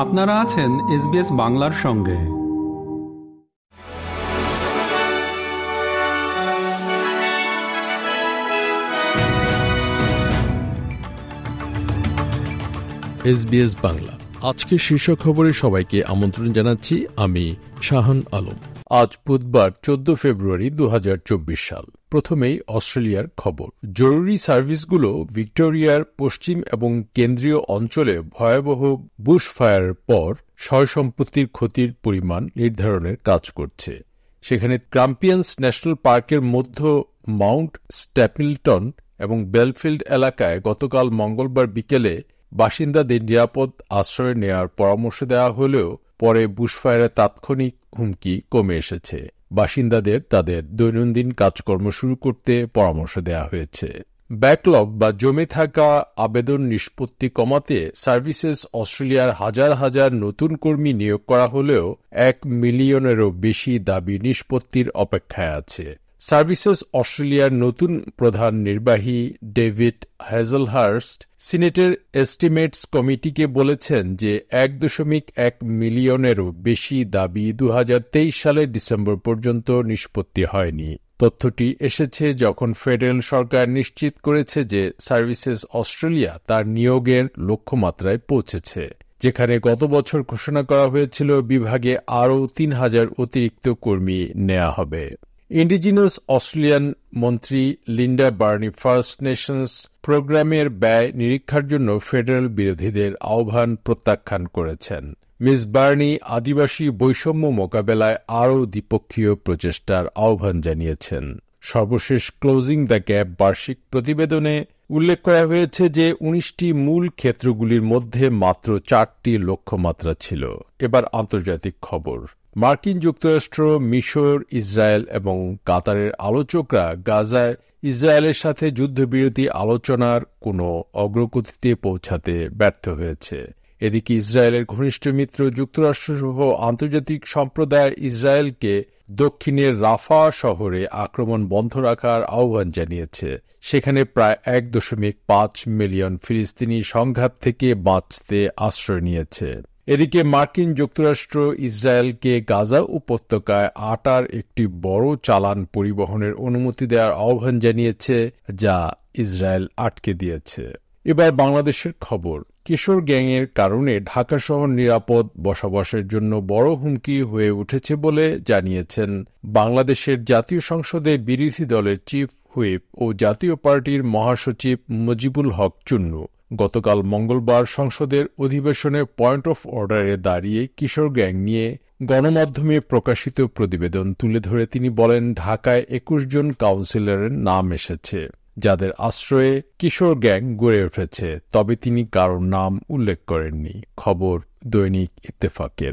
আপনারা আছেন এসবিএস বাংলার সঙ্গে। এসবিএস বাংলা। আজকে শীর্ষ খবরে সবাইকে আমন্ত্রণ জানাচ্ছি আমি শাহান আলম। আজ বুধবার চোদ্দ ফেব্রুয়ারি দু হাজার চব্বিশ সাল। প্রথমেই অস্ট্রেলিয়ার খবর। জরুরি সার্ভিসগুলো ভিক্টোরিয়ার পশ্চিম এবং কেন্দ্রীয় অঞ্চলে ভয়াবহ বুশ ফায়ারের পর সয় সম্পত্তির ক্ষতির পরিমাণ নির্ধারণের কাজ করছে। সেখানে ক্রাম্পিয়ান্স ন্যাশনাল পার্কের মধ্য মাউন্ট স্ট্যাপিলটন এবং বেলফিল্ড এলাকায় গতকাল মঙ্গলবার বিকেলে বাসিন্দাদের নিরাপদ আশ্রয় নেওয়ার পরামর্শ দেওয়া হলেও পরে বুশফায়ারের তাৎক্ষণিক হুমকি কমে এসেছে। বাসিন্দাদের তাদের দৈনন্দিন কাজকর্ম শুরু করতে পরামর্শ দেওয়া হয়েছে। ব্যাকলগ বা জমে থাকা আবেদন নিষ্পত্তি কমাতে সার্ভিসেস অস্ট্রেলিয়ার হাজার হাজার নতুন কর্মী নিয়োগ করা হলেও এক মিলিয়নেরও বেশি দাবি নিষ্পত্তির অপেক্ষায় আছে। সার্ভিসেস অস্ট্রেলিয়ার নতুন প্রধান নির্বাহী ডেভিড হ্যাজলহার্স্ট সিনেটের এস্টিমেটস কমিটিকে বলেছেন যে এক দশমিক এক মিলিয়নেরও বেশি দাবি দু হাজার তেইশ সালের ডিসেম্বর পর্যন্ত নিষ্পত্তি হয়নি। তথ্যটি এসেছে যখন ফেডারেল সরকার নিশ্চিত করেছে যে সার্ভিসেস অস্ট্রেলিয়া তার নিয়োগের লক্ষ্যমাত্রায় পৌঁছেছে, যেখানে গত বছর ঘোষণা করা হয়েছিল বিভাগে আরও তিন হাজার অতিরিক্ত কর্মী নেওয়া হবে। ইন্ডিজিনাস অস্ট্রেলিয়ান মন্ত্রী লিন্ডা বার্নি ফার্স্ট নেশনস প্রোগ্রামের ব্যয় নিরীক্ষার জন্য ফেডারেল বিরোধীদের আহ্বান প্রত্যাখ্যান করেছেন। মিস বার্নি আদিবাসী বৈষম্য মোকাবেলায় আরও দ্বিপক্ষীয় প্রচেষ্টার আহ্বান জানিয়েছেন। সর্বশেষ ক্লোজিং দ্য গ্যাপ বার্ষিক প্রতিবেদনে উল্লেখ করা হয়েছে যে উনিশটি মূল ক্ষেত্রগুলির মধ্যে মাত্র চারটি লক্ষ্যমাত্রা ছিল। এবার আন্তর্জাতিক খবর। মার্কিন যুক্তরাষ্ট্র, মিশর, ইসরায়েল এবং কাতারের আলোচকরা গাজায় ইসরায়েলের সাথে যুদ্ধবিরতি আলোচনার কোনো অগ্রগতিতে পৌঁছাতে ব্যর্থ হয়েছে। এদিকে ইসরায়েলের ঘনিষ্ঠ মিত্র যুক্তরাষ্ট্রসহ আন্তর্জাতিক সম্প্রদায় ইসরায়েলকে দক্ষিণের রাফা শহরে আক্রমণ বন্ধ রাখার আহ্বান জানিয়েছে। সেখানে প্রায় এক দশমিক পাঁচ মিলিয়ন ফিলিস্তিনি সংঘাত থেকে বাঁচতে আশ্রয় নিয়েছে। এদিকে মার্কিন যুক্তরাষ্ট্র ইসরায়েলকে গাজা উপত্যকায় আটার একটি বড় চালান পরিবহনের অনুমতি দেওয়ার আহ্বান জানিয়েছে, যা ইসরায়েল আটকে দিয়েছে। এবার বাংলাদেশের খবর। কিশোর গ্যাংয়ের কারণে ঢাকা শহর নিরাপদ বসবাসের জন্য বড় হুমকি হয়ে উঠেছে বলে জানিয়েছেন বাংলাদেশের জাতীয় সংসদে বিরোধী দলের চিফ হুইপ ও জাতীয় পার্টির মহাসচিব মুজিবুল হক চুন্নু। গতকাল মঙ্গলবার সংসদের অধিবেশনে পয়েন্ট অফ অর্ডারে দাঁড়িয়ে কিশোর গ্যাং নিয়ে গণমাধ্যমে প্রকাশিত প্রতিবেদন তুলে ধরে তিনি বলেন, ঢাকায় একুশ জন কাউন্সিলরের নাম এসেছে, যাদের আশ্রয়ে কিশোর গ্যাং গড়ে উঠেছে, তবে তিনি কারোর নাম উল্লেখ করেননি। খবর দৈনিক ইত্তেফাকের।